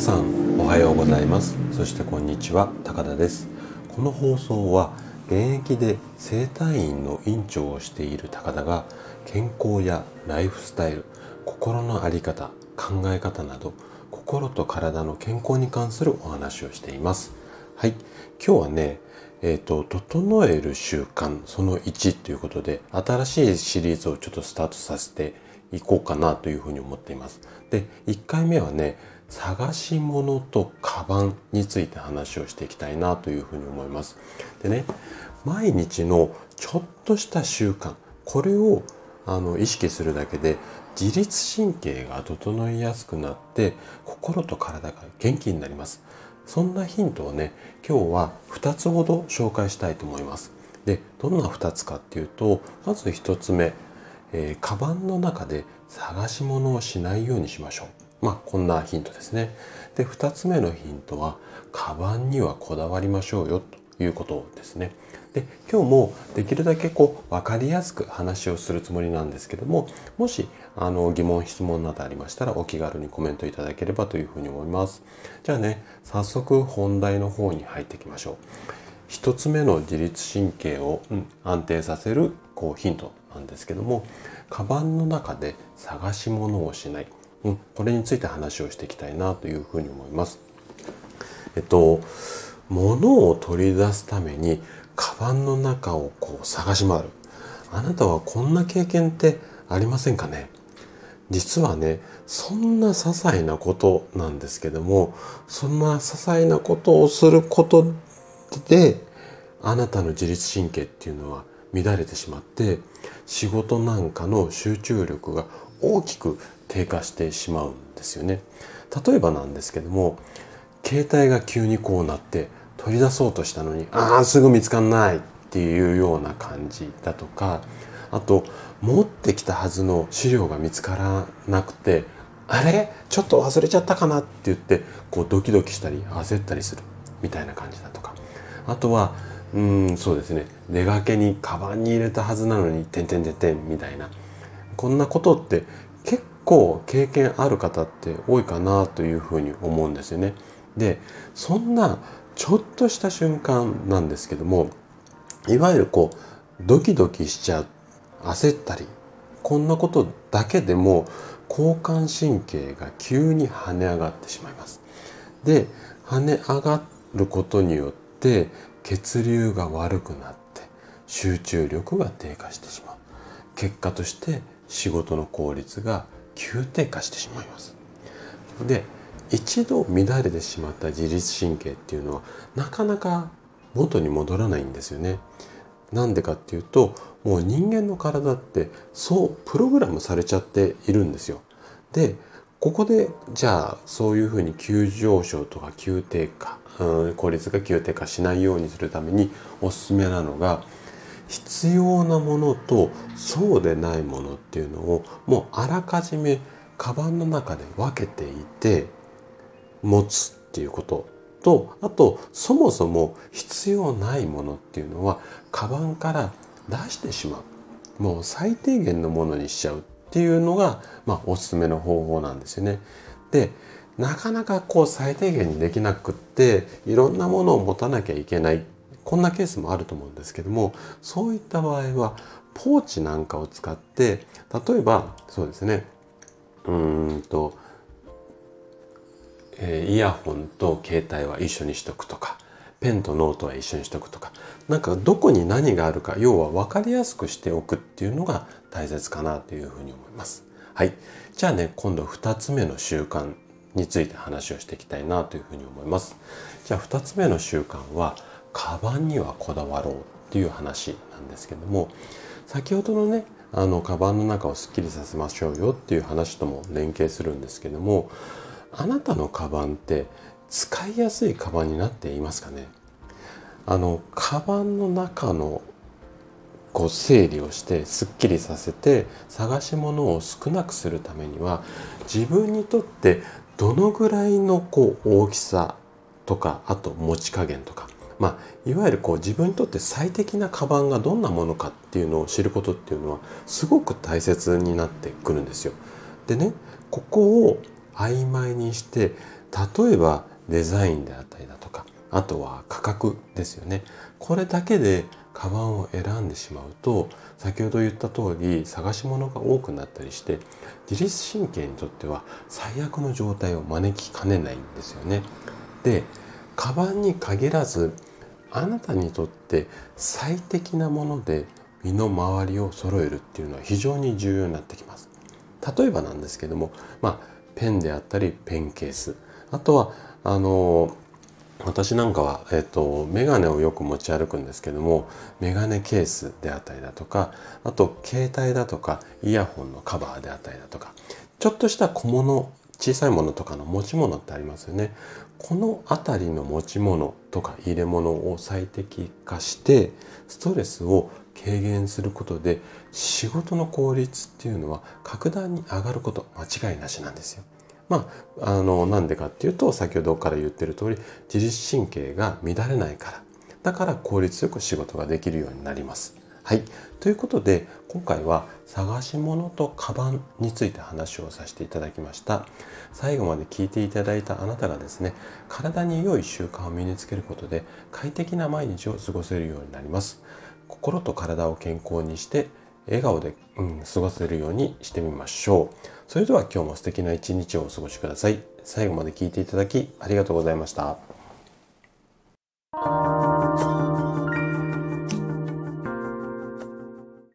さんおはようございます。そしてこんにちは高田です。この放送は現役で整体院の院長をしている高田が健康やライフスタイル心の在り方考え方など心と体の健康に関するお話をしています。はい。今日はねえっ、ー、と、整える習慣その1ということで、新しいシリーズをちょっとスタートさせていこうかなというふうに思っています。で、1回目はね、探し物とカバンについて話をしていきたいなというふうに思います。でね、毎日のちょっとした習慣、これをあの意識するだけで自律神経が整いやすくなって心と体が元気になります。そんなヒントをね、今日は2つほど紹介したいと思います。で、どんな2つかっていうと、まず1つ目、えー、カバンの中で探し物をしないようにしましょう。まあ、こんなヒントですね。で、2つ目のヒントは、カバンにはこだわりましょうよということですね。で、今日もできるだけこう、わかりやすく話をするつもりなんですけども、もし、あの、疑問、質問などありましたら、お気軽にコメントいただければというふうに思います。じゃあね、早速本題の方に入っていきましょう。一つ目の自律神経を、うん、安定させるこうヒントなんですけども、カバンの中で探し物をしない。うん、これについて話をしていきたいなというふうに思います。えっと、物を取り出すためにカバンの中をこう探し回る。あなたはこんな経験ってありませんかね？実はね、そんな些細なことなんですけども、そんな些細なことをすることで、あなたの自律神経っていうのは乱れてしまって、仕事なんかの集中力が大きく低下してしまうんですよね。例えばなんですけども、携帯が急にこうなって取り出そうとしたのに、ああ、すぐ見つかんないっていうような感じだとか、あと、持ってきたはずの資料が見つからなくて、あれ？ちょっと忘れちゃったかなって言って、こうドキドキしたり焦ったりするみたいな感じだとか。あとは、うん、そうですね。出かけにカバンに入れたはずなのに、てんてんてんてんみたいな。こんなことって結構経験ある方って多いかなというふうに思うんですよね。でそんなちょっとした瞬間なんですけどもいわゆるこうドキドキしちゃう焦ったりこんなことだけでも交感神経が急に跳ね上がってしまいます。で跳ね上がることによって血流が悪くなって集中力が低下してしまう結果として仕事の効率が急低下してしまいます。で一度乱れてしまった自律神経っていうのはなかなか元に戻らないんですよね。なんでかっていうともう人間の体ってそうプログラムされちゃっているんですよ。でここでじゃあそういうふうに急上昇とか急低下、うん、効率が急低下しないようにするためにおすすめなのが必要なものとそうでないものっていうのをもうあらかじめカバンの中で分けていて持つっていうこととあとそもそも必要ないものっていうのはカバンから出してしまうもう最低限のものにしちゃうっていうのが、まあ、おすすめの方法なんですよね。でなかなかこう最低限にできなくっていろんなものを持たなきゃいけないこんなケースもあると思うんですけどもそういった場合はポーチなんかを使って例えばそうですねうんと、えー、イヤホンと携帯は一緒にしとくとかペンとノートは一緒にしとくとかなんかどこに何があるか要は分かりやすくしておくっていうのが大切かなというふうに思います。はい。じゃあね、今度2つ目の習慣について話をしていきたいなというふうに思います。じゃあ2つ目の習慣はカバンにはこだわろうっていう話なんですけども先ほどのねあのカバンの中をすっきりさせましょうよっていう話とも連携するんですけどもあなたのカバンって使いやすいカバンになっていますかね？あのカバンの中のこう整理をしてすっきりさせて探し物を少なくするためには自分にとってどのぐらいのこう大きさとかあと持ち加減とかまあ、いわゆるこう自分にとって最適なカバンがどんなものかっていうのを知ることっていうのはすごく大切になってくるんですよ。でねここを曖昧にして例えばデザインであったりだとかあとは価格ですよねこれだけでカバンを選んでしまうと先ほど言った通り探し物が多くなったりして自律神経にとっては最悪の状態を招きかねないんですよね。でカバンに限らずあなたにとって最適なもので身の回りを揃えるっていうのは非常に重要になってきます。例えばなんですけども、まあ、ペンであったりペンケースあとはあの私なんかは、えっと、メガネをよく持ち歩くんですけども、メガネケースであったりだとか、あと、携帯だとか、イヤホンのカバーであったりだとか、ちょっとした小物、小さいものとかの持ち物ってありますよね。この辺りの持ち物とか入れ物を最適化して、ストレスを軽減することで、仕事の効率っていうのは格段に上がること間違いなしなんですよ。まあ、あの、なんでかっていうと、先ほどから言ってる通り、自律神経が乱れないから。だから効率よく仕事ができるようになります。はい。ということで、今回は探し物とカバンについて話をさせていただきました。最後まで聞いていただいたあなたがですね、体に良い習慣を身につけることで快適な毎日を過ごせるようになります。心と体を健康にして笑顔で、うん、過ごせるようにしてみましょう。それでは今日も素敵な一日をお過ごしください。最後まで聞いていただきありがとうございました。